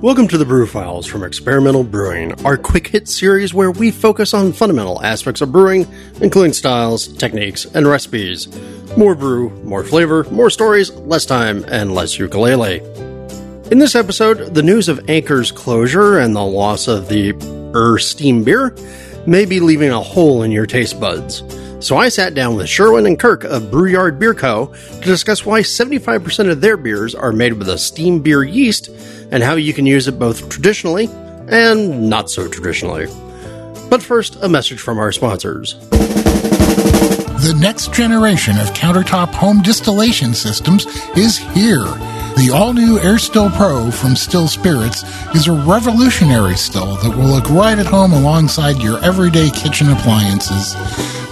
Welcome to the Brew Files from Experimental Brewing, our quick hit series where we focus on fundamental aspects of brewing, including styles, techniques, and recipes. More brew, more flavor, more stories, less time, and less ukulele. In this episode, the news of Anchor's closure and the loss of the Er Steam beer may be leaving a hole in your taste buds. So I sat down with Sherwin and Kirk of Brewyard Beer Co. to discuss why 75% of their beers are made with a steam beer yeast and how you can use it both traditionally and not so traditionally. But first, a message from our sponsors. The next generation of countertop home distillation systems is here. The all new Air Still Pro from Still Spirits is a revolutionary still that will look right at home alongside your everyday kitchen appliances.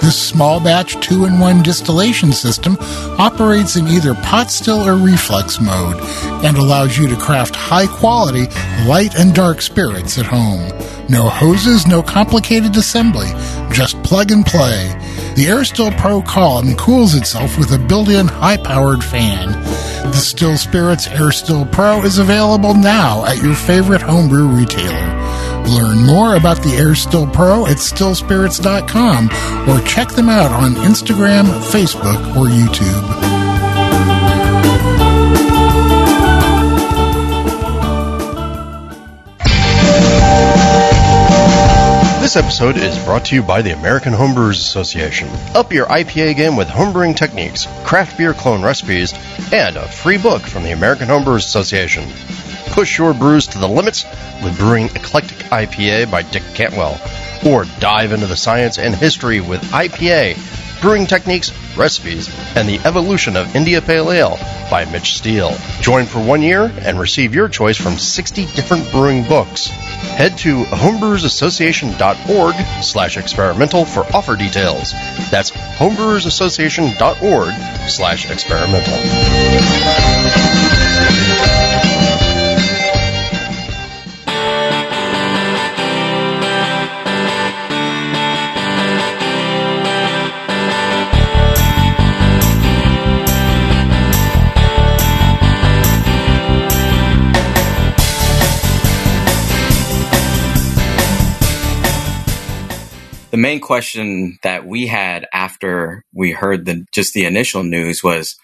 This small batch 2 in 1 distillation system operates in either pot still or reflux mode and allows you to craft high quality, light and dark spirits at home. No hoses, no complicated assembly, just plug and play. The Air Still Pro column cools itself with a built in high powered fan. The Still Spirits Air Still Pro is available now at your favorite homebrew retailer. Learn more about the Air Still Pro at stillspirits.com or check them out on Instagram, Facebook, or YouTube. This episode is brought to you by the American Homebrewers Association. Up your IPA game with homebrewing techniques, craft beer clone recipes, and a free book from the American Homebrewers Association. Push your brews to the limits with Brewing Eclectic IPA by Dick Cantwell, or dive into the science and history with IPA, brewing techniques, recipes, and the evolution of India Pale Ale by Mitch Steele. Join for one year and receive your choice from 60 different brewing books. Head to homebrewersassociation.org slash experimental for offer details. That's homebrewersassociation.org slash experimental. Main question that we had after we heard the just the initial news was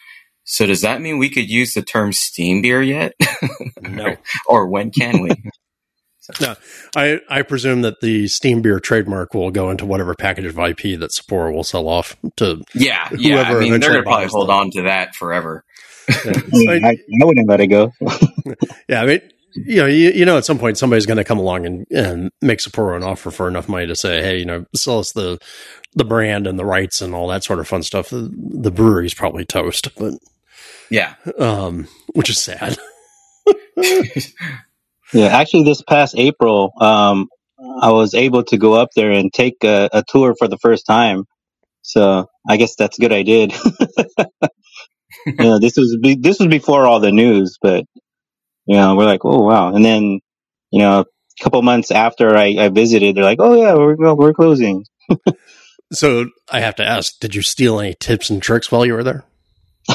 so does that mean we could use the term steam beer yet No. or when can we No, I, I presume that the steam beer trademark will go into whatever package of IP that Sapporo will sell off to. yeah yeah i mean they're gonna probably hold them. on to that forever I- I, I wouldn't let it go. yeah, I mean, you know, you, you know, at some point somebody's going to come along and, and make Sapporo an offer for enough money to say, hey, you know, sell us the the brand and the rights and all that sort of fun stuff. The, the brewery's probably toast, but yeah um, which is sad. Yeah, actually, this past April, um, I was able to go up there and take a, a tour for the first time. So I guess that's good. I did. you know, this was be- this was before all the news, but you know, we're like, oh wow. And then, you know, a couple months after I, I visited, they're like, oh yeah, we're we're closing. So I have to ask, did you steal any tips and tricks while you were there?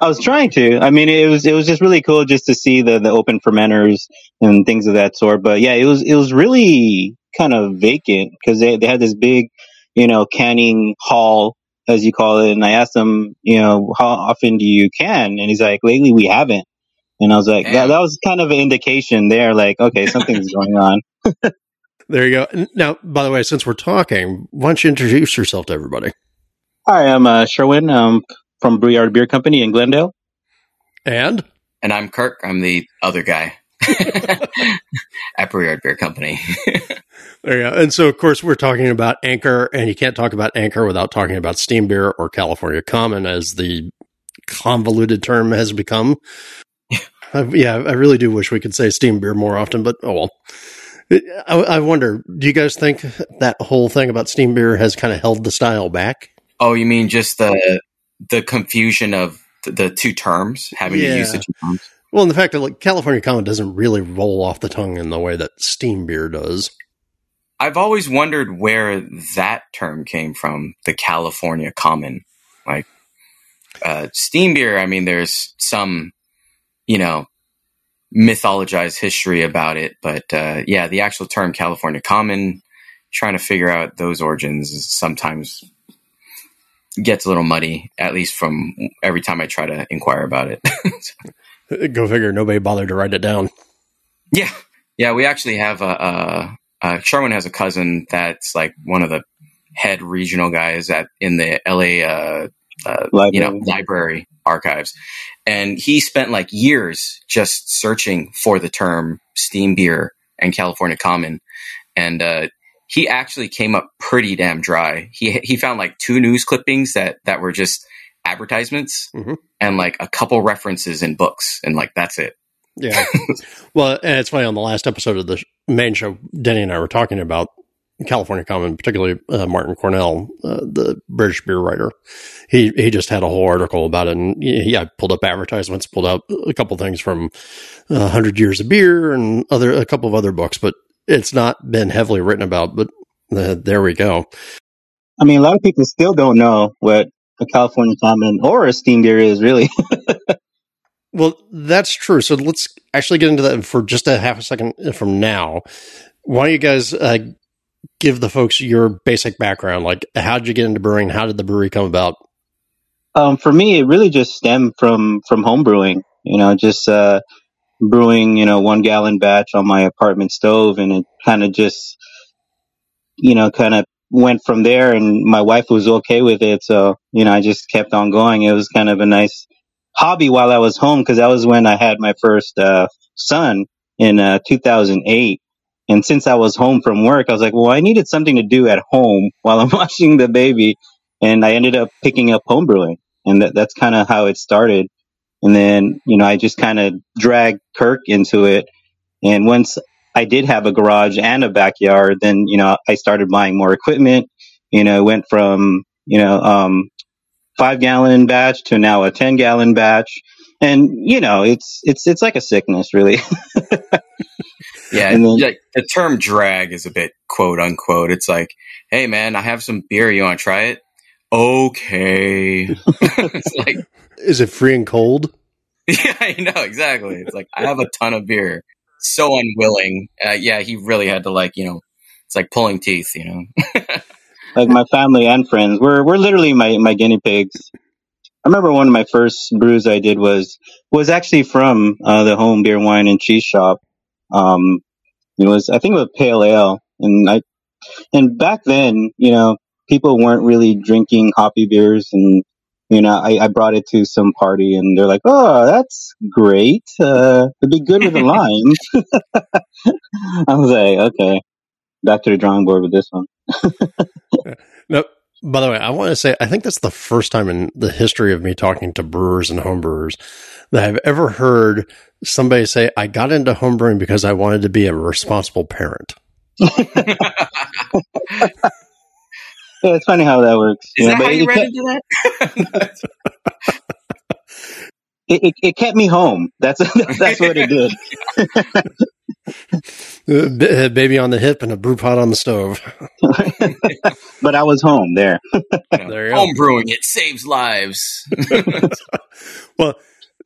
I was trying to. I mean, it was it was just really cool just to see the the open fermenters and things of that sort. But yeah, it was it was really kind of vacant because they they had this big, you know, canning hall as you call it. And I asked him, you know, how often do you can? And he's like, lately we haven't. And I was like, that, Damn. that was kind of an indication there, like, okay, something's going on. There you go. Now, by the way, since we're talking, why don't you introduce yourself to everybody? Hi, I'm uh, Sherwin um, from Brewyard Beer Company in Glendale. And and i'm kirk i'm the other guy at Brewyard beer company there you go. And so, of course, we're talking about Anchor, and you can't talk about Anchor without talking about Steam Beer or California Common, as the convoluted term has become. I, yeah, I really do wish we could say Steam Beer more often, but oh well. I, I wonder, do you guys think that whole thing about Steam Beer has kind of held the style back? oh you mean just the the confusion of the, two terms having to use the Yeah. two terms Well, and the fact that like California Common doesn't really roll off the tongue in the way that Steam Beer does. I've always wondered where that term came from, the California common. Like uh, steam beer, I mean, there's some, you know, mythologize history about it. But uh, yeah, the actual term California Common, trying to figure out those origins sometimes gets a little muddy, at least from every time I try to inquire about it. Go figure. Nobody bothered to write it down. Yeah, yeah. We actually have a, a, a Sherwin has a cousin that's like one of the head regional guys at in the LA uh, uh, you know library archives, and he spent like years just searching for the term steam beer and California Common, and uh, he actually came up pretty damn dry. He he found like two news clippings that that were just advertisements mm-hmm. and like a couple references in books, and like that's it. Yeah. well, and it's funny on the last episode of the main show, Denny and I were talking about California Common, particularly uh, Martyn Cornell, uh, the British beer writer. He he just had a whole article about it, and he, I pulled up advertisements, pulled out a couple things from uh, Hundred Years of Beer and other a couple of other books, but it's not been heavily written about. But uh, there we go. I mean, a lot of people still don't know what a California Common or a steam beer is really. well, that's true. So let's actually get into that for just a half a second from now. Why don't you guys uh, give the folks your basic background. Like, how did you get into brewing? How did the brewery come about? Um, for me, it really just stemmed from from home brewing. You know, just uh, brewing, you know, one gallon batch on my apartment stove, and it kind of just, you know, kind of went from there. And my wife was okay with it, so you know, I just kept on going. It was kind of a nice hobby while I was home because that was when I had my first uh, son in uh, 2008 and since I was home from work, I was like, well, I needed something to do at home while I'm watching the baby. And I ended up picking up homebrewing. And that, that's kind of how it started. And then, you know, I just kind of dragged Kirk into it. And once I did have a garage and a backyard, then, you know, I started buying more equipment. You know, went from, you know, um, five gallon batch to now a 10 gallon batch. And, you know, it's, it's, it's like a sickness, really. Yeah, then, like the term drag is a bit quote unquote. It's like, hey man, I have some beer. You want to try it? Okay. it's like, is it free and cold? Yeah, I know exactly. It's like I have a ton of beer. So unwilling. Uh, yeah, he really had to like you know, it's like pulling teeth. You know. like my family and friends, we're we're literally my my guinea pigs. I remember one of my first brews I did was was actually from uh, the home beer, wine, and cheese shop. Um, it was, I think it was pale ale. And I, and back then, you know, people weren't really drinking hoppy beers and, you know, I, I brought it to some party and they're like, oh, that's great. Uh, it'd be good with a lime. I was like, okay, back to the drawing board with this one. nope. By the way, I want to say I think that's the first time in the history of me talking to brewers and homebrewers that I've ever heard somebody say, I got into homebrewing because I wanted to be a responsible parent. yeah, it's funny how that works. Is that how you ran into that? it, it, it, kept me home. That's that's what it did. uh, baby on the hip and a brew pot on the stove. but I was home there. there home brewing it saves lives. well,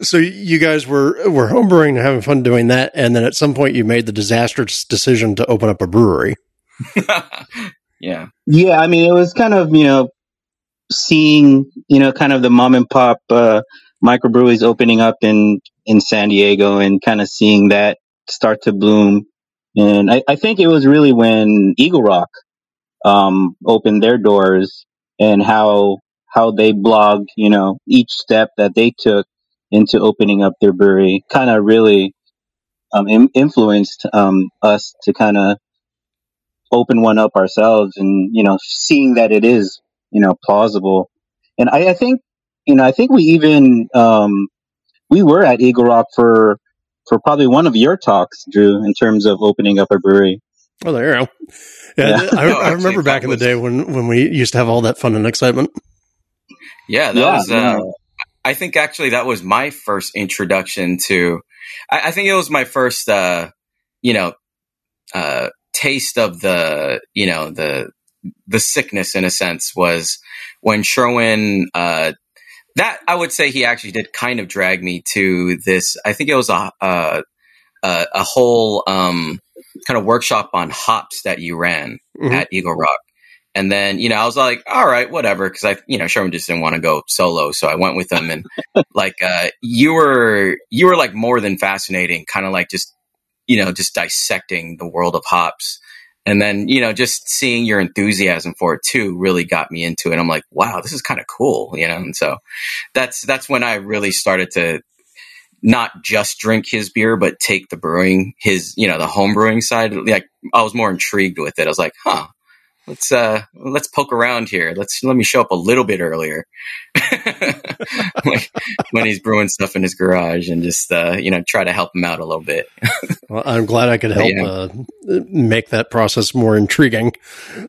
so you guys were were homebrewing and having fun doing that, and then at some point you made the disastrous decision to open up a brewery. yeah, yeah. I mean, it was kind of you know seeing you know kind of the mom and pop uh, microbreweries opening up in in San Diego, and kind of seeing that start to bloom. And I, I think it was really when Eagle Rock um, opened their doors and how how they blogged, you know, each step that they took into opening up their brewery kind of really um, Im- influenced um, us to kind of open one up ourselves and you know seeing that it is you know plausible and I, I think you know I think we even um, we were at Eagle Rock for for probably one of your talks, Drew, in terms of opening up a brewery. Oh, there you go. Yeah, yeah. I, I, remember back in the day when when we used to have all that fun and excitement. Yeah, that yeah, was. Uh, yeah. I think actually that was my first introduction to. I, I think it was my first, uh, you know, uh, taste of the, you know, the the sickness in a sense was when Sherwin. That I would say he actually did kind of drag me to this. I think it was a. Uh, a, a whole um, kind of workshop on hops that you ran mm-hmm. at Eagle Rock. And then, you know, I was like, all right, whatever. Cause I, you know, Sherwin just didn't want to go solo. So I went with him and like, uh, you were, you were like more than fascinating, kind of like just, you know, just dissecting the world of hops. And then, you know, just seeing your enthusiasm for it too really got me into it. I'm like, wow, this is kind of cool, you know? And so that's, that's when I really started to not just drink his beer, but take the brewing, his, you know, the home brewing side. Like I was more intrigued with it. I was like, huh, let's uh let's poke around here. Let's let me show up a little bit earlier. like when he's brewing stuff in his garage and just uh, you know try to help him out a little bit. well, I'm glad I could help yeah. uh, make that process more intriguing.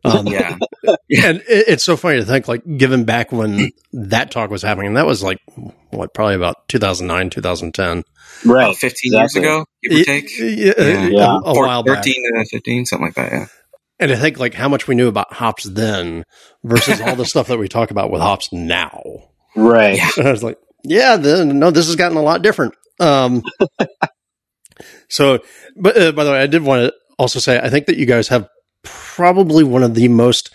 Um, yeah, and it, it's so funny to think like given back when that talk was happening, that was like what probably about 2009, 2010. Right, oh, 15 exactly. years ago, give or take. Yeah, yeah. yeah. A, a while 13 back. 15, something like that. Yeah. And I think like how much we knew about hops then versus all the stuff that we talk about with hops now. Right. Yeah. I was like, yeah, then no, this has gotten a lot different. Um, so, but uh, by the way, I did want to also say, I think that you guys have probably one of the most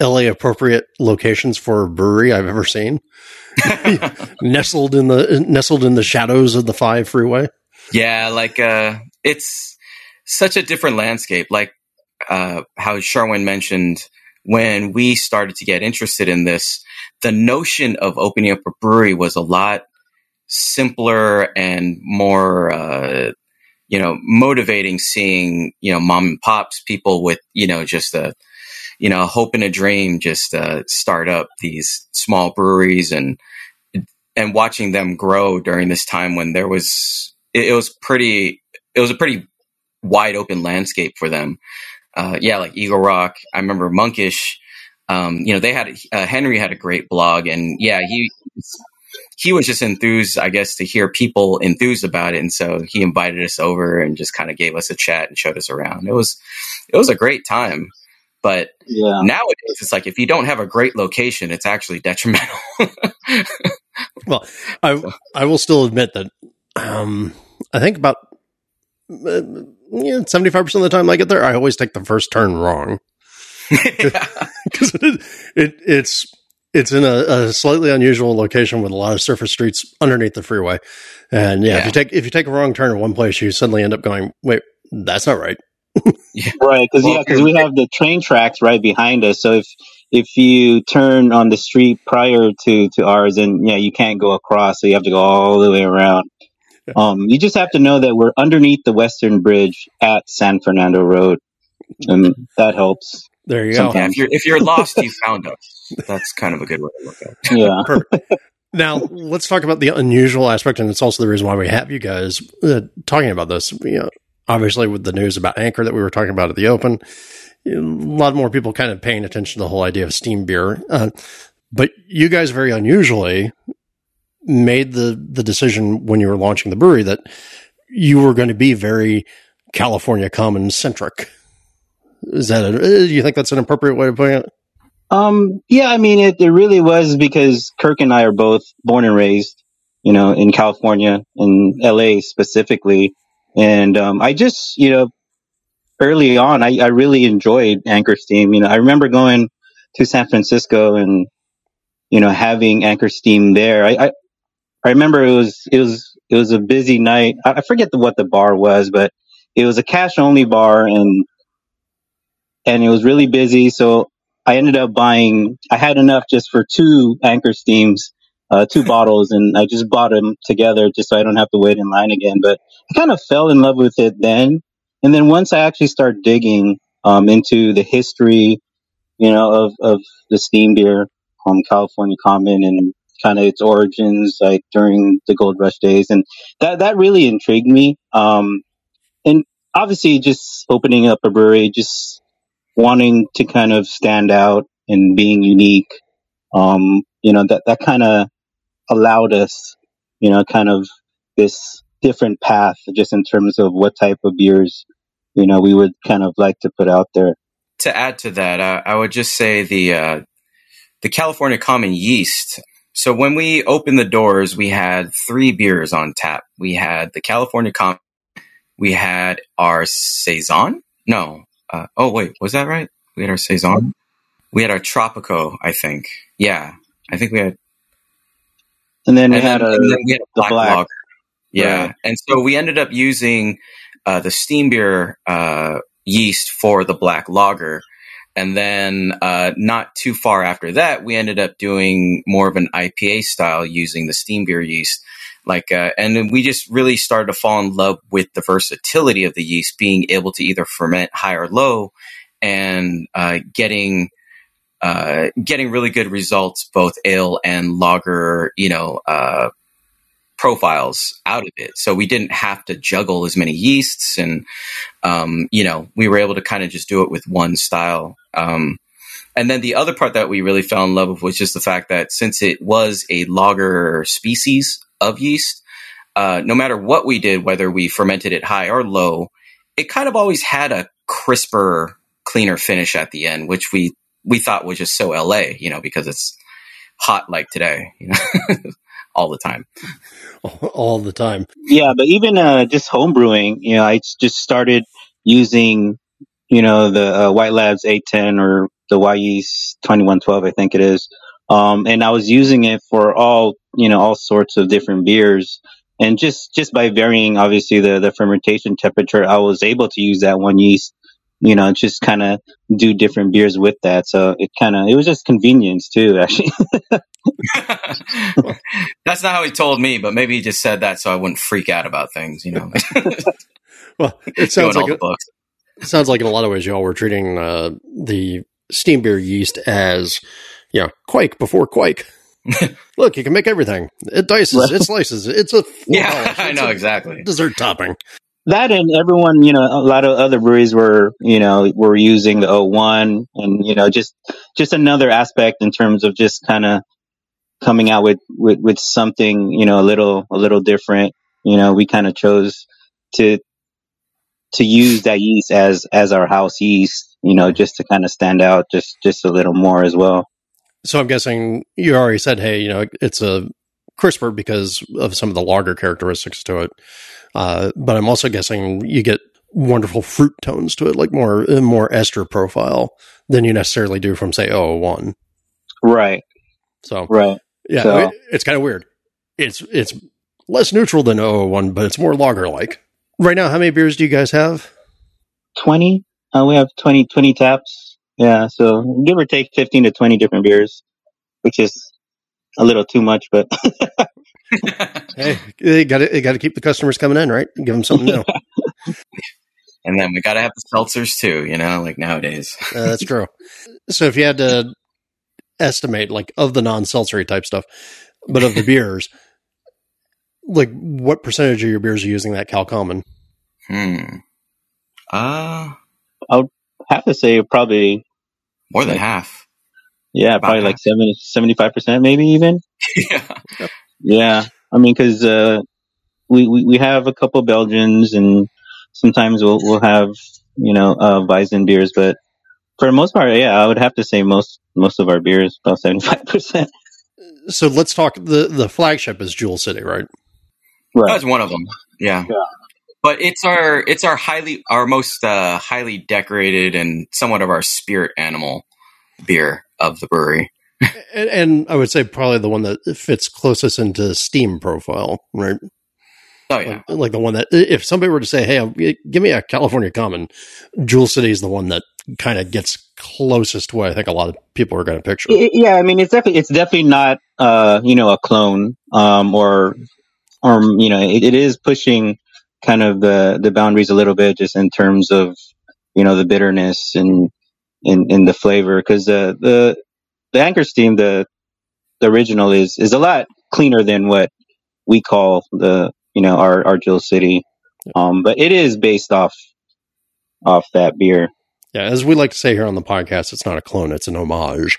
LA appropriate locations for a brewery I've ever seen. nestled in the nestled in the shadows of the five freeway. Yeah, like uh it's such a different landscape. Like uh, how Sherwin mentioned when we started to get interested in this, the notion of opening up a brewery was a lot simpler and more, uh, you know, motivating seeing, you know, mom and pops, people with, you know, just a, you know, hope and a dream, just uh, start up these small breweries and, and watching them grow during this time when there was, it, it was pretty, it was a pretty wide open landscape for them uh, yeah, like Eagle Rock. I remember Monkish. Um, you know, they had uh, Henry had a great blog, and yeah, he he was just enthused, I guess, to hear people enthused about it, and so he invited us over and just kind of gave us a chat and showed us around. It was it was a great time. But yeah. nowadays, it's like if you don't have a great location, it's actually detrimental. well, I I will still admit that um, I think about uh, yeah, 75% of the time I get there, I always take the first turn wrong. Because it, it, it's it's in a, a, slightly unusual location with a lot of surface streets underneath the freeway. And yeah, yeah, if you take if you take a wrong turn in one place, you suddenly end up going, wait, that's not right. yeah. Right, because well, yeah, because we have the train tracks right behind us. So if if you turn on the street prior to to ours, and yeah, you can't go across. So you have to go all the way around. Um, you just have to know that we're underneath the Western Bridge at San Fernando Road, and that helps. There you go. Yeah, if you're if you're lost, you found us. That's kind of a good way to look at it. Yeah. Perfect. Now let's talk about the unusual aspect, and it's also the reason why we have you guys uh, talking about this. You know, obviously with the news about Anchor that we were talking about at the Open, a lot more people kind of paying attention to the whole idea of steam beer. Uh, but you guys very unusually made the the decision when you were launching the brewery that you were going to be very California common centric. Is that a, do you think that's an appropriate way of putting it? Um, yeah, I mean, it, it really was because Kirk and I are both born and raised, you know, in California, in LA specifically. And, um, I just, you know, early on, I, I really enjoyed Anchor Steam. You know, I remember going to San Francisco and, you know, having Anchor Steam there. I, I, I remember it was it was it was a busy night. I forget the, what the bar was, but it was a cash only bar and and it was really busy. So I ended up buying. I had enough just for two Anchor Steams, uh, two bottles, and I just bought them together just so I don't have to wait in line again. But I kind of fell in love with it then, and then once I actually started digging um, into the history, you know, of of the steam beer, um, California Common, and kind of its origins, like during the gold rush days. And that, that really intrigued me. Um, and obviously just opening up a brewery, just wanting to kind of stand out and being unique. Um, you know, that, that kind of allowed us, you know, kind of this different path just in terms of what type of beers, you know, we would kind of like to put out there. To add to that, uh, I would just say the, uh, the California Common Yeast so when we opened the doors, we had three beers on tap. We had the California Com, We had our saison. No. Uh, oh wait, was that right? We had our saison. We had our tropico. I think. Yeah, I think we had. And then we and had then, a we had a black, black. lager. Yeah, right. and so we ended up using uh, the steam beer uh, yeast for the black lager. And then, uh, not too far after that, we ended up doing more of an IPA style using the steam beer yeast. Like, uh, and we just really started to fall in love with the versatility of the yeast, being able to either ferment high or low, and uh, getting uh, getting really good results, both ale and lager, you know, uh, profiles out of it. So we didn't have to juggle as many yeasts, and um, you know, we were able to kind of just do it with one style. Um, and then the other part that we really fell in love with was just the fact that since it was a lager species of yeast, uh, no matter what we did, whether we fermented it high or low, it kind of always had a crisper, cleaner finish at the end, which we we thought was just so LA, you know, because it's hot like today, you know, all the time. All the time. Yeah, but even uh, just home brewing, you know, I just started using, you know, the uh, White Labs 810 or the Wyeast 2112, I think it is. Um, and I was using it for all, you know, all sorts of different beers. And just, just by varying, obviously, the, the fermentation temperature, I was able to use that one yeast you know, just kind of do different beers with that. So it kind of, it was just convenience too, actually. That's not how he told me, but maybe he just said that so I wouldn't freak out about things, you know. well, it sounds like a, it sounds like in a lot of ways y'all were treating uh, the steam beer yeast as, you know, Kveik before Kveik. Look, you can make everything. It dices, it slices, it's a yeah. I know exactly dessert topping that and everyone, you know, a lot of other breweries were, you know, were using the 01 and, you know, just, just another aspect in terms of just kind of coming out with, with, with something, you know, a little, a little different. You know, we kind of chose to, to use that yeast as, as our house yeast, you know, just to kind of stand out just, just a little more as well. So I'm guessing you already said, hey, you know, it's a crisper because of some of the lager characteristics to it. Uh, but I'm also guessing you get wonderful fruit tones to it, like more more ester profile than you necessarily do from say 001. Right. So right. Yeah, so. it, it's kind of weird. It's it's less neutral than 001, but it's more lager like. Right now, how many beers do you guys have? 20. Uh, we have 20, 20 taps. Yeah, so give or take 15 to 20 different beers, which is a little too much, but hey, you got to got to keep the customers coming in, right? Give them something new. and then we got to have the seltzers too, you know, like nowadays. uh, that's true. So if you had to estimate, like of the non-seltzery type stuff, but of the beers, like what percentage of your beers are using that Cal Common? Hmm. Uh I would have to say probably more than like, half. Yeah, About probably half. like 70, 75% maybe even. yeah. Yeah, I mean, because uh, we, we we have a couple Belgians, and sometimes we'll we'll have you know uh, Weizen beers, but for the most part, yeah, I would have to say most most of our beers about seventy five percent. So let's talk. the The flagship is Jewel City, right? Right. That's one of them. Yeah. Yeah. But it's our it's our highly our most uh, highly decorated and somewhat of our spirit animal beer of the brewery and, and, I would say probably the one that fits closest into Steam profile, right? Oh yeah, like, like, the one that if somebody were to say, "Hey, give me a California Common," Jewel City is the one that kind of gets closest to what I think a lot of people are going to picture. Yeah, I mean, it's definitely it's definitely not uh, you know a clone um, or or you know it, it is pushing kind of the the boundaries a little bit just in terms of you know the bitterness and in in the flavor because the the the Anchor Steam, the the original is is a lot cleaner than what we call the you know our our Jewel City, um, but it is based off off that beer. Yeah, as we like to say here on the podcast, it's not a clone; it's an homage.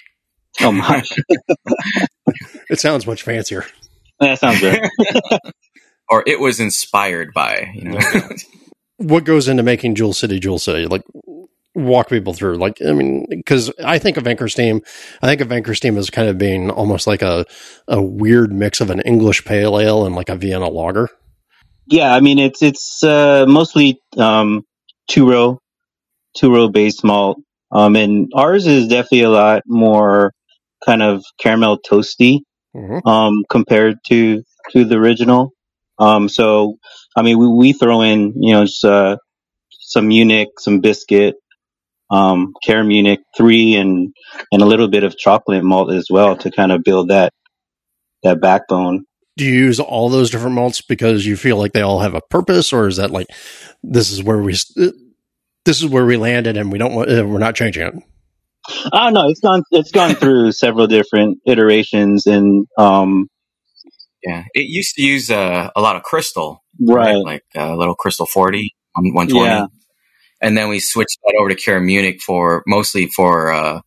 Homage. it sounds much fancier. That sounds good. or it was inspired by. You know. what goes into making Jewel City Jewel City? Like, walk people through? Like, I mean, because I think of Anchor Steam, I think of Anchor Steam as kind of being almost like a a weird mix of an English pale ale and like a Vienna lager. Yeah, I mean it's it's uh, mostly um, two row, two row base malt, um, and ours is definitely a lot more kind of caramel toasty mm-hmm. um, compared to to the original. Um, so I mean we, we throw in you know just, uh, some Munich, some biscuit, um, CaraMunich three, and and a little bit of chocolate malt as well to kind of build that that backbone do you use all those different malts because you feel like they all have a purpose, or is that like this is where we this is where we landed and we don't want uh, we're not changing it? Oh no, it's gone it's gone through several different iterations and um yeah, it used to use uh, a lot of crystal, right? right? Like a uh, little crystal forty on one twenty, yeah. And then we switched that over to CaraMunich for mostly for uh,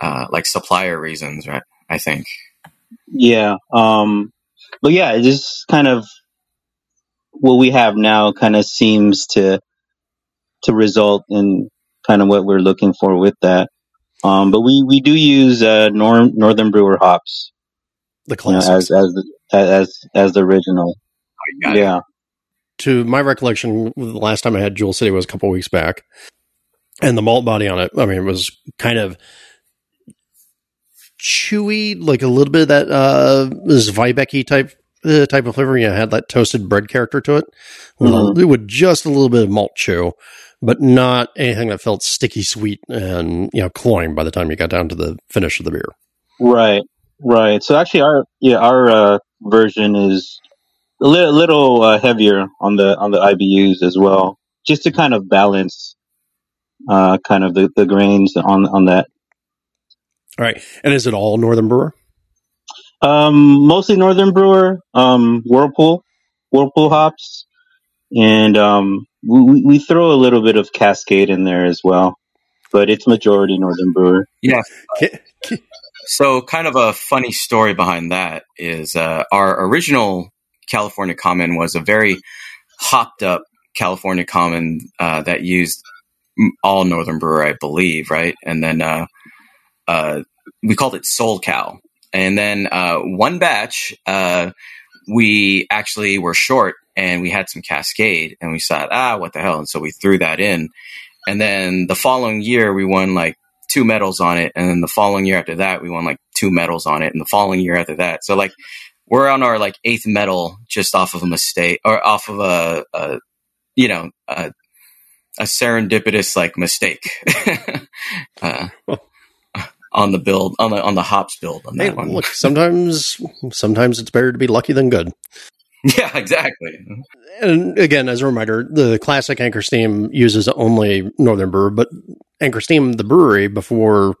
uh, like supplier reasons, right? I think. Yeah. Um, but yeah, it just kind of what we have now kind of seems to to result in kind of what we're looking for with that. Um, but we, we do use uh, Nor- Northern Brewer hops, the classics. You know, as as the, as as the original. Yeah. To my recollection, the last time I had Jewel City was a couple weeks back, and the malt body on it. I mean, it was kind of chewy, like a little bit of that uh, Zwiebacky type uh, type of flavor. You had that toasted bread character to it, mm-hmm. with just a little bit of malt chew, but not anything that felt sticky sweet and you know cloying by the time you got down to the finish of the beer. Right, right. So actually, our yeah our uh, version is a little, little uh, heavier on the on the IBUs as well, just to kind of balance uh, kind of the, the grains on on that all right. And is it all Northern Brewer? Um, mostly Northern Brewer, um, Whirlpool, Whirlpool hops, and um, we, we throw a little bit of Cascade in there as well, but it's majority Northern Brewer. Yeah. so, kind of a funny story behind that is uh, our original California Common was a very hopped up California Common uh, that used all Northern Brewer, I believe, right? And then uh, uh, we called it Soul Cow. And then uh, one batch, uh, we actually were short and we had some Cascade and we thought, ah, what the hell? And so we threw that in. And then the following year, we won like two medals on it. And then the following year after that, we won like two medals on it. And the following year after that. So, like, we're on our like eighth medal just off of a mistake or off of a, a you know, a, a serendipitous like mistake. uh, on the build on the on the hops build on that hey, one. Look, sometimes sometimes it's better to be lucky than good. Yeah, exactly. And again, as a reminder, the classic Anchor Steam uses only Northern Brewer, but Anchor Steam, the brewery, before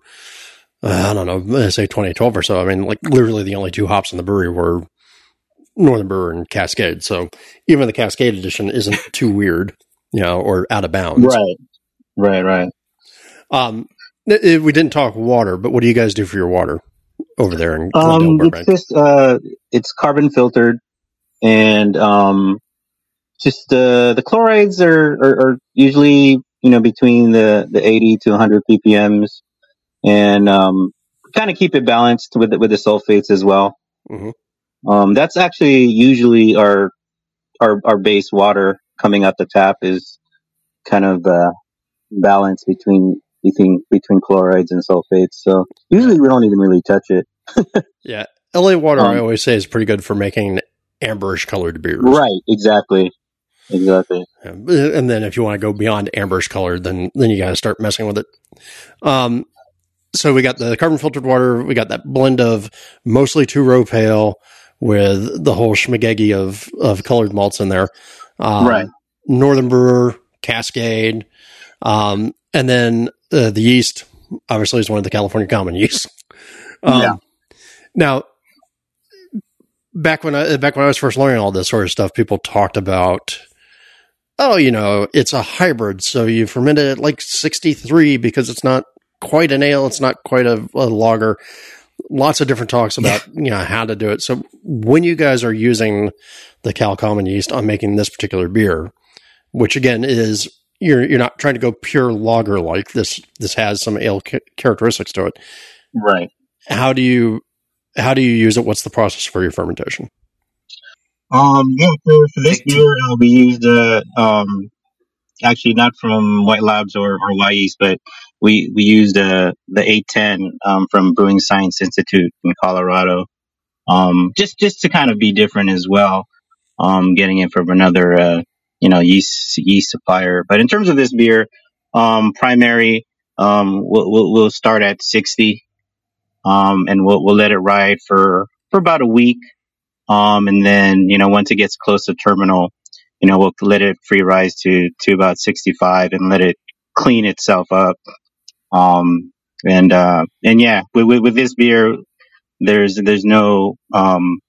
uh, I don't know, say 2012 or so. I mean, like literally the only two hops in the brewery were Northern Brewer and Cascade. So even the Cascade edition isn't too weird, you know, or out of bounds. Right, right, right. Um, we didn't talk water, but what do you guys do for your water over there in um, it's just uh, it's carbon filtered, and um, just uh, the chlorides are, are, are, usually you know between the, the 80 to 100 ppms, and um, kind of keep it balanced with the, with the sulfates as well. Mm-hmm. Um, that's actually usually our our our base water coming out the tap is kind of uh, balanced between between between chlorides and sulfates. So usually we don't even really touch it. yeah, LA water um, I always say is pretty good for making amberish colored beers. Right, exactly. Exactly. And then if you want to go beyond amberish colored, then then you got to start messing with it. Um, so we got the carbon filtered water. We got that blend of mostly two row pale with the whole schmagegi of of colored malts in there. Um, right. Northern Brewer, Cascade, um, and then uh, the yeast obviously is one of the California common yeast. Um, yeah. Now, back when I back when I was first learning all this sort of stuff, people talked about, oh, you know, it's a hybrid, so you ferment it at like sixty three because it's not quite an ale, it's not quite a, a lager. Lots of different talks about you know how to do it. So when you guys are using the Cal Common yeast on making this particular beer, which again is you're you're not trying to go pure lager like this. This has some ale ca- characteristics to it, right? How do you how do you use it? What's the process for your fermentation? Um, yeah, for, for this beer, uh, we used uh, um, actually not from White Labs or, or Wyeast, but we we used uh, the A10 um, from Brewing Science Institute in Colorado. Um, just just to kind of be different as well. Um, getting it from another uh, you know yeast yeast supplier. But in terms of this beer, um, primary, um, we'll, we'll, we'll start at 60, um, and we'll we'll let it ride for for about a week. And then, you know, once it gets close to terminal, you know, we'll let it free rise to, to about 65 and let it clean itself up. Um, and, uh, and yeah, with, with, with this beer, there's, there's no, um,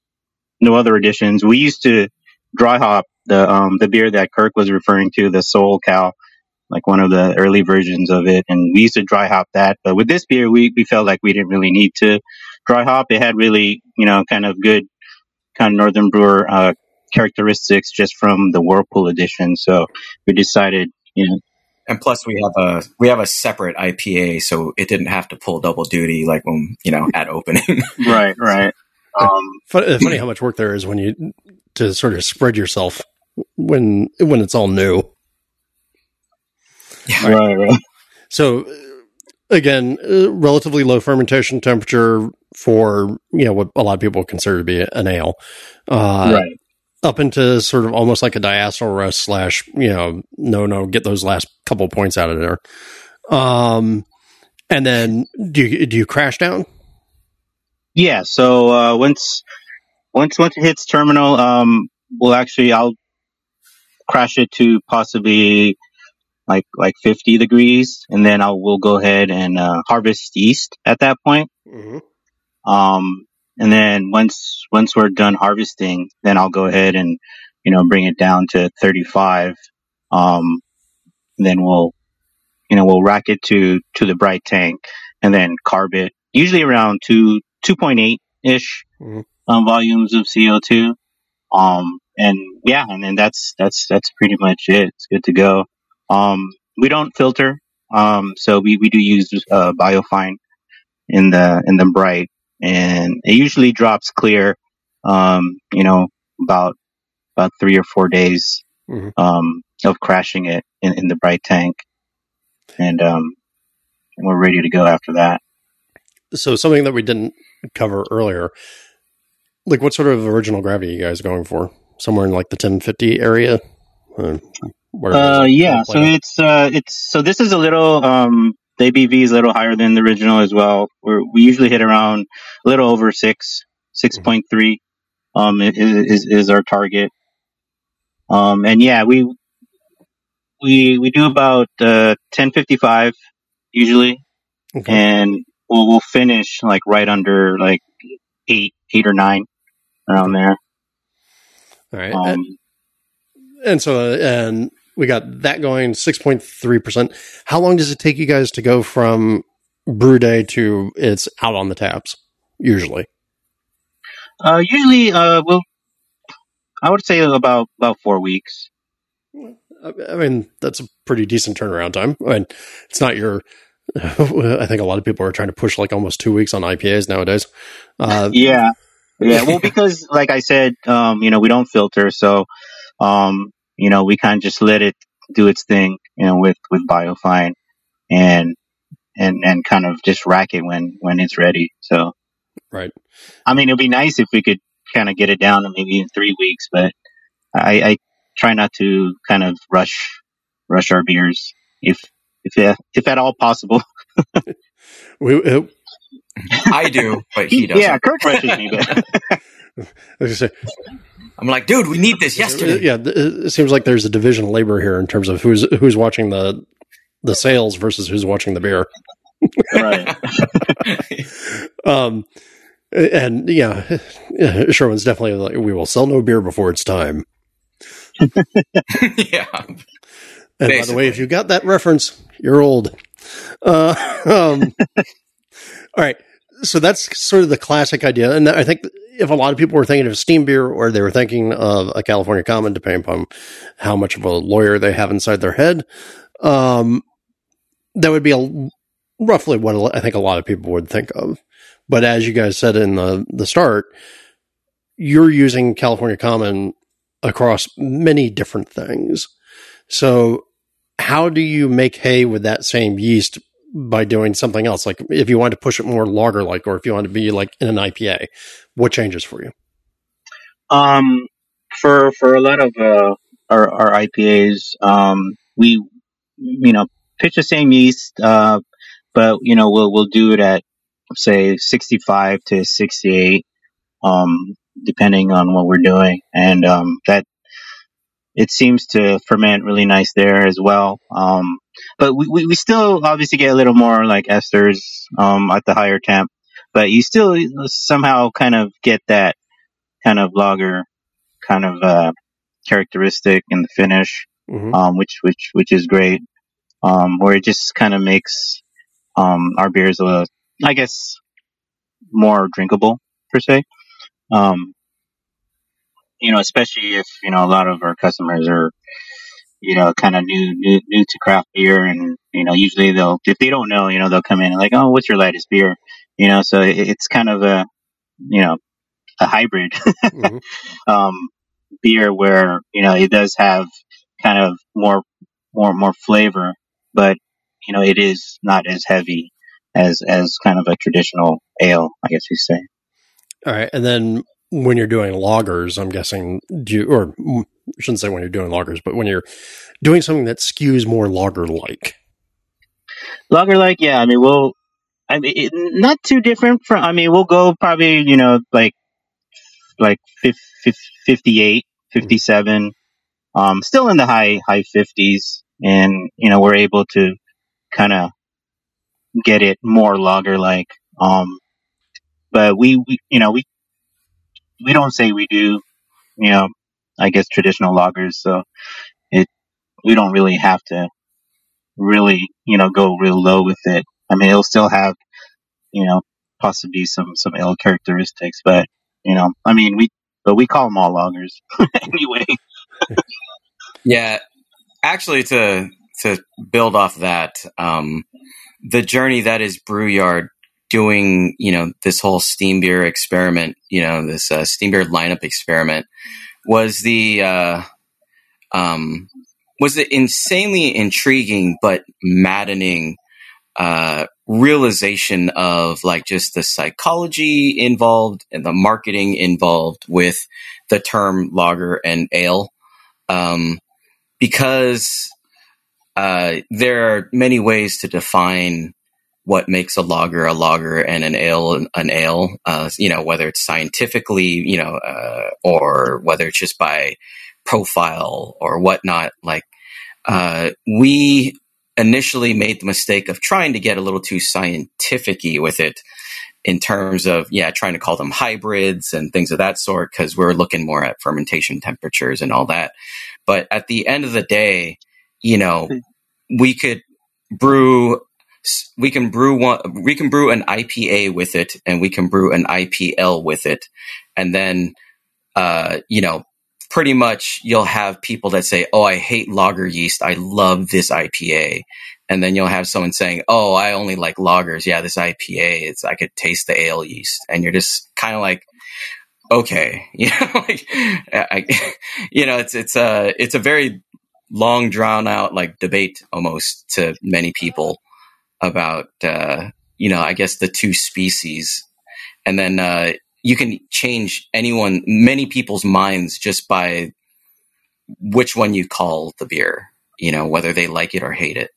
no other additions. We used to dry hop the, um, the beer that Kirk was referring to, the Soul Cow, like one of the early versions of it. And we used to dry hop that. But with this beer, we, we felt like we didn't really need to dry hop. It had really, you know, kind of good kind of Northern Brewer uh, characteristics just from the Whirlpool edition. So we decided, you know. And plus, we have a we have a separate IPA, so it didn't have to pull double duty like when you know at opening. right, right. Um, funny, funny how much work there is when you to sort of spread yourself when when it's all new. Yeah, right, right. So again, uh, relatively low fermentation temperature for you know what a lot of people consider to be an ale, uh, right? Up into sort of almost like a diacetyl rest slash you know no no get those last couple points out of there, um, and then do you do you crash down? Yeah. So uh, once once once it hits terminal, um, we'll actually I'll crash it to possibly like like 50 degrees, and then I will go ahead and uh, harvest yeast at that point. Mm-hmm. Um, and then once once we're done harvesting, then I'll go ahead and you know bring it down to 35. Um, then we'll you know we'll rack it to to the bright tank, and then carb it usually around two 2.8 ish mm-hmm. um, volumes of CO2. Um, and yeah, and then that's that's that's pretty much it. It's good to go. Um, we don't filter, um, so we, we do use uh, biofine in the in the bright, and it usually drops clear. Um, you know, about about three or four days mm-hmm. um, of crashing it in, in the bright tank, and um, we're ready to go after that. So something that we didn't cover earlier, like what sort of original gravity are you guys going for? Somewhere in like the 1050 area. Uh, yeah, so it's uh, it's so this is a little um, the ABV is a little higher than the original as well. We're, we usually hit around a little over six, six point three, um, is, is our target. Um, and yeah, we we we do about uh, ten fifty five usually, okay. and we'll we'll finish like right under like eight eight or nine around there. All right. Um, and so, and we got that going 6.3%. How long does it take you guys to go from brew day to it's out on the taps usually? Uh, usually, uh, well, I would say about, about four weeks. I mean, that's a pretty decent turnaround time. I mean, it's not your, I think a lot of people are trying to push like almost two weeks on IPAs nowadays. Uh, yeah. Yeah. Well, because like I said, um, you know, we don't filter. So, um, you know, we kind of just let it do its thing, you know, with, with Biofine and, and, and kind of just rack it when, when it's ready. So, right. I mean, it'd be nice if we could kind of get it down to maybe in three weeks, but I, I try not to kind of rush, rush our beers if, if, if at all possible. we, uh, I do, but he doesn't. Yeah, Kirk rushes me. But. I'm like, dude, we need this yesterday. Yeah, it seems like there's a division of labor here in terms of who's who's watching the the sales versus who's watching the beer. right. um, and yeah, Sherwin's definitely like, we will sell no beer before it's time. yeah. And Basically. by the way, if you got that reference, you're old. Uh, um, all right. So that's sort of the classic idea. And I think if a lot of people were thinking of steam beer or they were thinking of a California Common, depending upon how much of a lawyer they have inside their head, um, that would be a, roughly what I think a lot of people would think of. But as you guys said in the, the start, you're using California Common across many different things. So how do you make hay with that same yeast by doing something else? Like if you want to push it more lager like, or if you want to be like in an IPA, what changes for you? Um, for, for a lot of, uh, our, our IPAs, um, we, you know, pitch the same yeast, uh, but you know, we'll, we'll do it at say 65 to 68, um, depending on what we're doing. And, um, that, it seems to ferment really nice there as well. Um, but we, we, we, still obviously get a little more like esters, um, at the higher temp, but you still somehow kind of get that kind of lager kind of, uh, characteristic in the finish, mm-hmm. um, which, which, which is great. Um, where it just kind of makes, um, our beers a, I guess, more drinkable per se. Um, you know, especially if, you know, a lot of our customers are, you know, kind of new, new, new to craft beer. And, you know, usually they'll, if they don't know, you know, they'll come in and like, oh, what's your lightest beer? You know, so it's kind of a, you know, a hybrid, mm-hmm. um, beer where, you know, it does have kind of more, more, more flavor, but, you know, it is not as heavy as, as kind of a traditional ale, I guess you say. All right. And then when you're doing lagers, I'm guessing, do you, or Shouldn't say when you're doing lagers, but when you're doing something that skews more lager like. Lager like, yeah. I mean, we'll, I mean, it, not too different from, I mean, we'll go probably, you know, like, like 58, 57, um, still in the high, high 50s. And, you know, we're able to kind of get it more lager like. Um, but we, we, you know, we we don't say we do, you know, I guess traditional lagers. So it, we don't really have to really, you know, go real low with it. I mean, it'll still have, you know, possibly some, some ill characteristics, but, you know, I mean, we, but we call them all lagers anyway. yeah. Actually, to, to build off that, um, the journey that is Brewyard doing, you know, this whole steam beer experiment, you know, this uh, steam beer lineup experiment was the, uh, um, was the insanely intriguing but maddening uh, realization of like just the psychology involved and the marketing involved with the term lager and ale. Um, because uh, there are many ways to define what makes a lager a lager and an ale an ale. Uh, you know, whether it's scientifically, you know, uh, or whether it's just by profile or whatnot. Like uh, we initially made the mistake of trying to get a little too scientificy with it in terms of yeah trying to call them hybrids and things of that sort because we're looking more at fermentation temperatures and all that but at the end of the day you know hmm. we could brew we can brew one we can brew an IPA with it and we can brew an IPL with it. And then uh, you know pretty much you'll have people that say oh I hate lager yeast. I love this IPA and then you'll have someone saying oh I only like lagers. Yeah this IPA it's I could taste the ale yeast. And you're just kind of like okay. You know like I, you know it's it's a it's a very long drawn out like debate almost to many people about uh, you know I guess the two species, and then uh, you can change anyone, many people's minds just by which one you call the beer. You know whether they like it or hate it,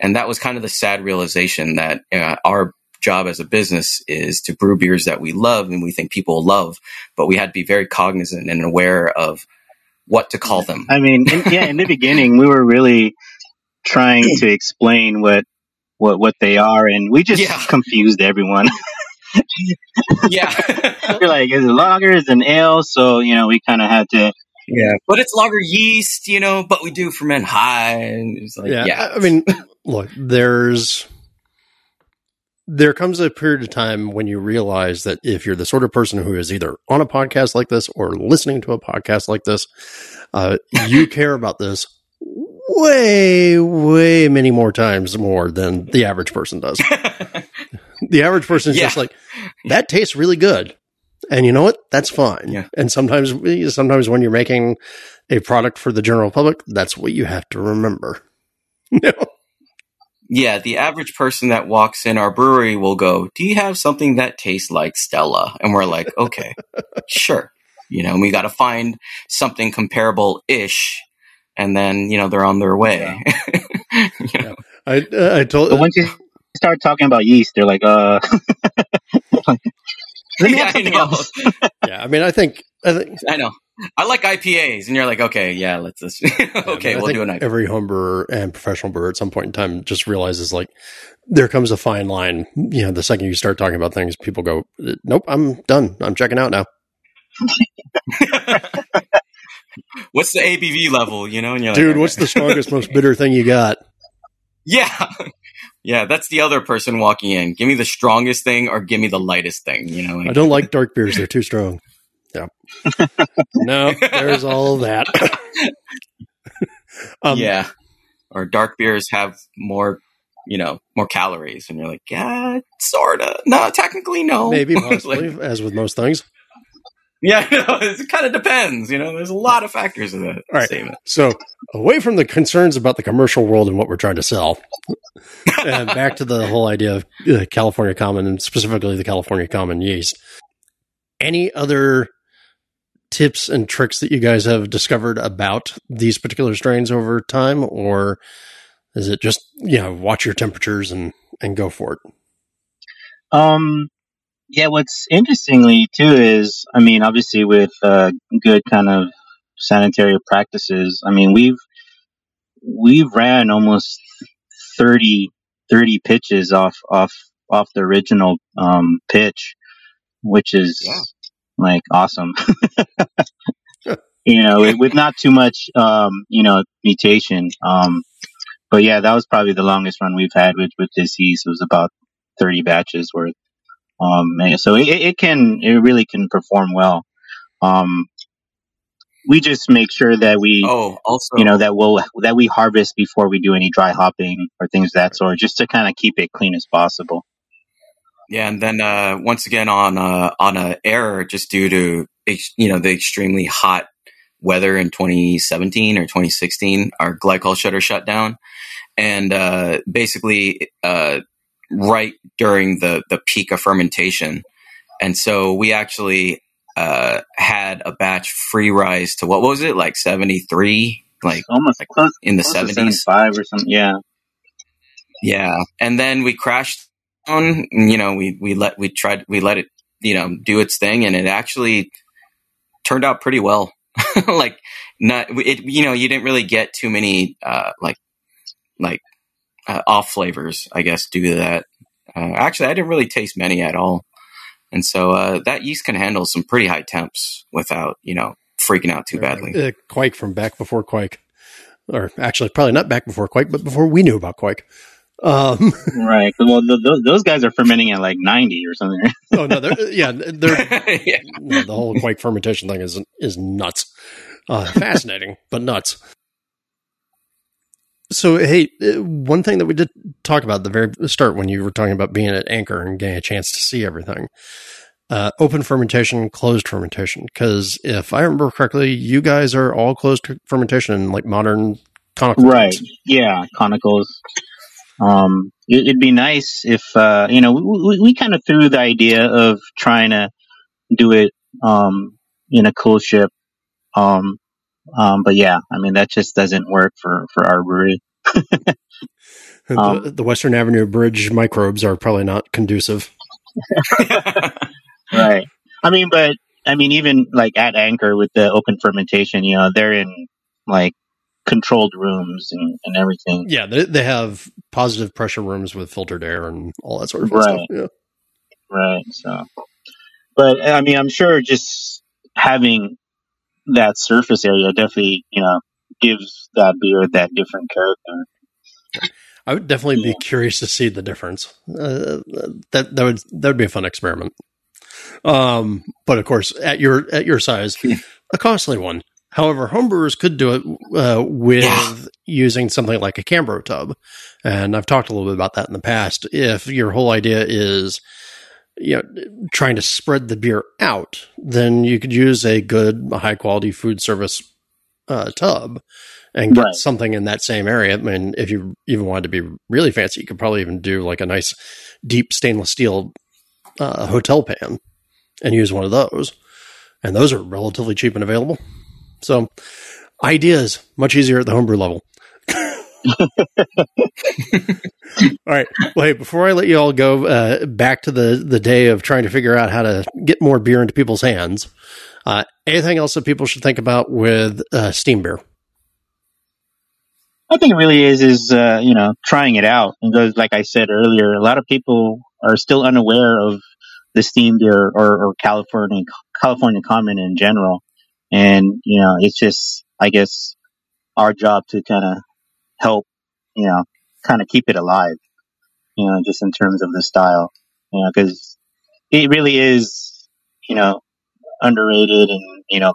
and that was kind of the sad realization that uh, our job as a business is to brew beers that we love and we think people love, but we had to be very cognizant and aware of what to call them. I mean, in, yeah, in the beginning, we were really trying to explain what what what they are, and we just yeah. confused everyone. yeah, you're like it's a lager, it's an ale, so you know we kind of had to. Yeah, but it's lager yeast, you know. But we do ferment high, and it's like yeah. yeah. I mean, look, there's there comes a period of time when you realize that if you're the sort of person who is either on a podcast like this or listening to a podcast like this, uh, you care about this way, way many more times more than the average person does. the average person is yeah. just like, that tastes really good. And you know what? That's fine. Yeah. And sometimes, sometimes when you're making a product for the general public, that's what you have to remember. no. Yeah, the average person that walks in our brewery will go, "Do you have something that tastes like Stella?" And we're like, "Okay, sure." You know, we got to find something comparable ish, and then you know they're on their way. Yeah. you know? I uh, I told. But once you start talking about yeast, they're like, "Uh." yeah, I know. yeah, I mean, I think, I think I know. I like IPAs, and you're like, okay, yeah, let's. just okay, we'll do an IPA. Every home brewer and professional brewer at some point in time just realizes like there comes a fine line. You know, the second you start talking about things, people go, "Nope, I'm done. I'm checking out now." What's the ABV level? You know, and you're like, dude, what's the strongest, most bitter thing you got? Yeah, yeah, that's the other person walking in. Give me the strongest thing, or give me the lightest thing. You know, like, I don't like dark beers; they're too strong. Yeah. no, there's all that. um, yeah. Or dark beers have more, you know, more calories, and you're like, yeah, sorta. No, technically, no. Maybe, possibly, like, as with most things. Yeah, it kind of depends. You know, there's a lot of factors in that All right. statement. So, away from the concerns about the commercial world and what we're trying to sell, and back to the whole idea of uh, California Common and specifically the California Common yeast. Any other tips and tricks that you guys have discovered about these particular strains over time, or is it just you know watch your temperatures and and go for it? Um, yeah. What's interestingly too is, I mean, obviously with uh, good kind of sanitary practices, I mean we've we've ran almost 30, 30 pitches off off off the original um, pitch, which is yeah like awesome. you know, with, with, not too much, um, you know, mutation. Um, but yeah, that was probably the longest run we've had with, with this yeast. It was about 30 batches worth. Um, so it, it can, it really can perform well. Um, we just make sure that we, oh, also, you know, that we'll, that we harvest before we do any dry hopping or things of that sort, just to kind of keep it clean as possible. Yeah, and then uh, once again on uh, on a error just due to you know the extremely hot weather in 2017 or 2016, our glycol shutter shut down, and uh, basically uh, right during the the peak of fermentation, and so we actually uh, had a batch free rise to what was it like 73, like almost like close, in the 70s, five or something, yeah. Yeah, and then we crashed on. You know, we we let we tried we let it you know do its thing, and it actually turned out pretty well. like not it you know you didn't really get too many uh, like like uh, off flavors, I guess, due to that. Uh, actually, I didn't really taste many at all, and so uh, that yeast can handle some pretty high temps without you know freaking out too badly. Uh, Kveik from back before Kveik, or actually probably not back before Kveik, but before we knew about Kveik. Um, right. Well, those, those guys are fermenting at like 90 or something. oh no, they're, yeah, they're, yeah. No, the whole kveik fermentation thing is is nuts. Uh, fascinating, but nuts. So, hey, uh, one thing that we did talk about at the very start when you were talking about being at Anchor and getting a chance to see everything, uh, open fermentation, closed fermentation. Because if I remember correctly, you guys are all closed fermentation, like modern conical. Right. Yeah, conicals. Um, it, would be nice if, uh, you know, we, we kind of threw the idea of trying to do it, um, in a coolship. Um, um, but yeah, I mean, that just doesn't work for, for our brewery. the, um, the Western Avenue Bridge microbes are probably not conducive. right. I mean, but I mean, even like at Anchor with the open fermentation, you know, they're in like controlled rooms and, and everything. Yeah, they, they have positive pressure rooms with filtered air and all that sort of right. stuff. Yeah. Right. So, but I mean, I'm sure just having that surface area definitely, you know, gives that beer that different character. I would definitely yeah. be curious to see the difference. Uh, that that would that would be a fun experiment. Um, but of course, at your at your size, a costly one. However, homebrewers could do it uh, with yeah. using something like a Cambro tub. And I've talked a little bit about that in the past. If your whole idea is you know, trying to spread the beer out, then you could use a good, high quality food service uh, tub and get right. something in that same area. I mean, if you even wanted to be really fancy, you could probably even do like a nice deep stainless steel uh, hotel pan and use one of those. And those are relatively cheap and available. So, ideas much easier at the homebrew level. all right. Well, hey, before I let you all go uh, back to the the day of trying to figure out how to get more beer into people's hands, uh, anything else that people should think about with uh, steam beer? I think it really is is uh, you know trying it out because, like I said earlier, a lot of people are still unaware of the steam beer or, or California California Common in general, and you know it's just I guess our job to kind of help, you know, kind of keep it alive, you know, just in terms of the style, you know, because it really is, you know, underrated and, you know,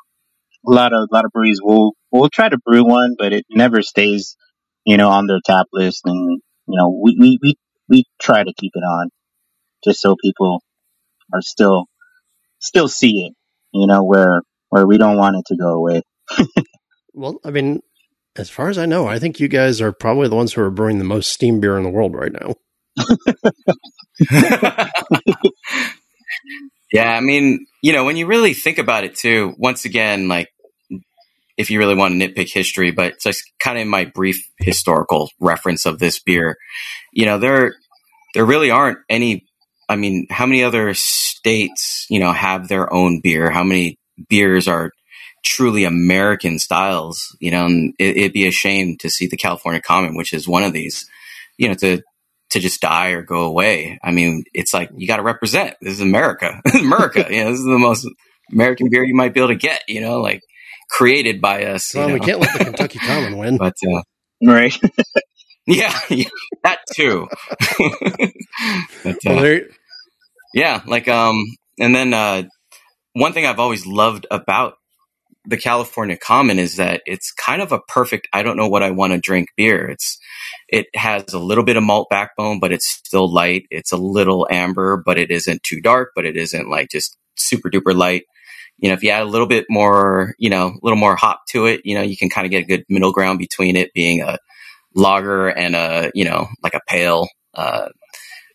a lot of, a lot of breweries will, will try to brew one, but it never stays, you know, on their tap list. And, you know, we, we, we, we try to keep it on just so people are still, still see it, you know, where, where we don't want it to go away. well, I mean, as far as I know, I think you guys are probably the ones who are brewing the most steam beer in the world right now. yeah, I mean, you know, when you really think about it too, once again, like if you really want to nitpick history, but just kind of my brief historical reference of this beer, you know, there there really aren't any I mean, how many other states, you know, have their own beer? How many beers are truly American styles, you know, and it, would be a shame to see the California Common, which is one of these, you know, to to just die or go away. I mean, it's like you got to represent. This is America, America. you know, this is the most American beer you might be able to get. You know, like created by us. Well, we can't let the Kentucky Common win, but uh, right. yeah, yeah, that too. but, uh, well, yeah, like um, and then uh, one thing I've always loved about the California Common is that it's kind of a perfect I don't know what I want to drink beer. It's it has a little bit of malt backbone, but it's still light. It's a little amber, but it isn't too dark, but it isn't like just super duper light. You know, if you add a little bit more, you know, a little more hop to it, you know, you can kind of get a good middle ground between it being a lager and a, you know, like a pale. Uh,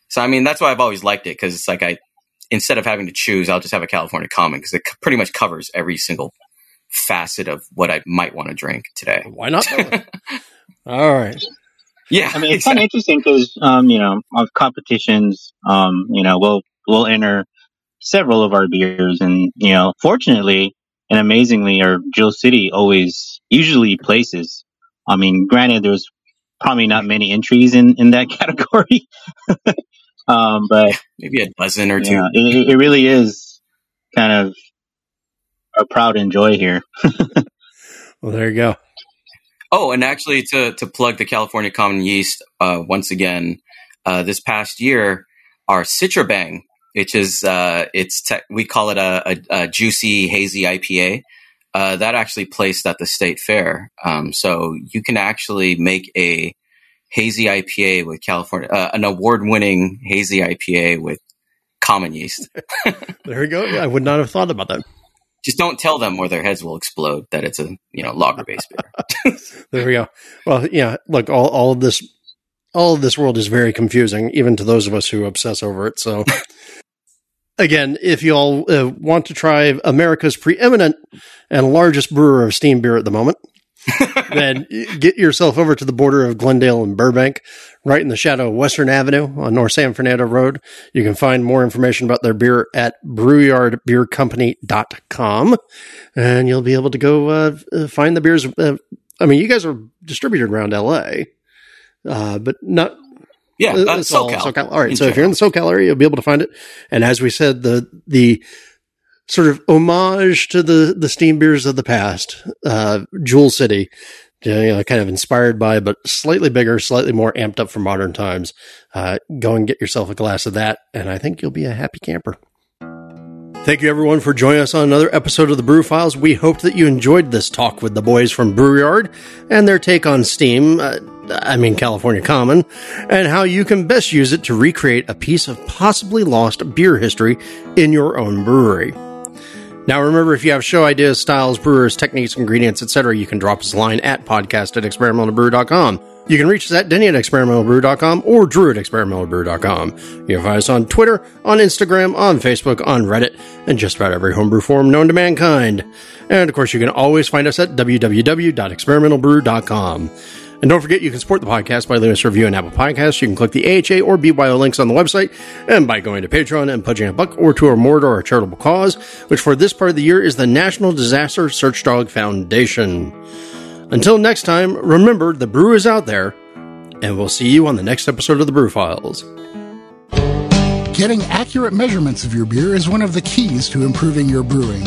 so, I mean, that's why I've always liked it because it's like I, instead of having to choose, I'll just have a California Common because it pretty much covers every single facet of what I might want to drink today. Why not? All right. Yeah, I mean it's exactly. kind of interesting because um, you know of competitions, um, you know we'll we'll enter several of our beers, and you know fortunately and amazingly, our Jewel City always usually places. I mean, granted, there's probably not many entries in in that category, um, but maybe a dozen or two. Yeah, it, it really is kind of a proud and joy here. well, there you go. Oh, and actually, to to plug the California Common Yeast uh, once again, uh, this past year, our Citra Bang, which is uh, it's te- we call it a, a, a juicy hazy IPA. Uh, that actually placed at the state fair, um, so you can actually make a hazy IPA with California, uh, an award-winning hazy IPA with common yeast. there we go. Yeah, I would not have thought about that. Just don't tell them or their heads will explode that it's a you know lager based beer. there we go. Well, yeah. Look, all all of this, all of this world is very confusing, even to those of us who obsess over it. So. Again, if you all uh, want to try America's preeminent and largest brewer of steam beer at the moment, then get yourself over to the border of Glendale and Burbank, right in the shadow of Western Avenue on North San Fernando Road. You can find more information about their beer at brewyardbeercompany.com and you'll be able to go uh, uh, find the beers. Uh, I mean, you guys are distributed around LA, uh, but not. Yeah, uh, SoCal. SoCal. All right. so if you're in the SoCal area, you'll be able to find it. And as we said, the, the, sort of homage to the the steam beers of the past, uh, Jewel City, you know, kind of inspired by, but slightly bigger, slightly more amped up for modern times. Uh, go and get yourself a glass of that, and I think you'll be a happy camper. Thank you everyone for joining us on another episode of the Brew Files. We hope that you enjoyed this talk with the boys from Brewyard and their take on Steam. Uh, I mean California Common, and how you can best use it to recreate a piece of possibly lost beer history in your own brewery. Now, remember, if you have show ideas, styles, brewers, techniques, ingredients, etc., you can drop us a line at podcast at experimentalbrew.com. You can reach us at Denny at experimentalbrew.com or Drew at experimentalbrew.com. You can find us on Twitter, on Instagram, on Facebook, on Reddit, and just about every homebrew forum known to mankind. And of course, you can always find us at www.experimentalbrew.com. And don't forget, you can support the podcast by leaving us a review on Apple Podcasts. You can click the AHA or BYO links on the website, and by going to Patreon and pledging a buck or two or more to our charitable cause, which for this part of the year is the National Disaster Search Dog Foundation. Until next time, remember the brew is out there, and we'll see you on the next episode of the Brew Files. Getting accurate measurements of your beer is one of the keys to improving your brewing.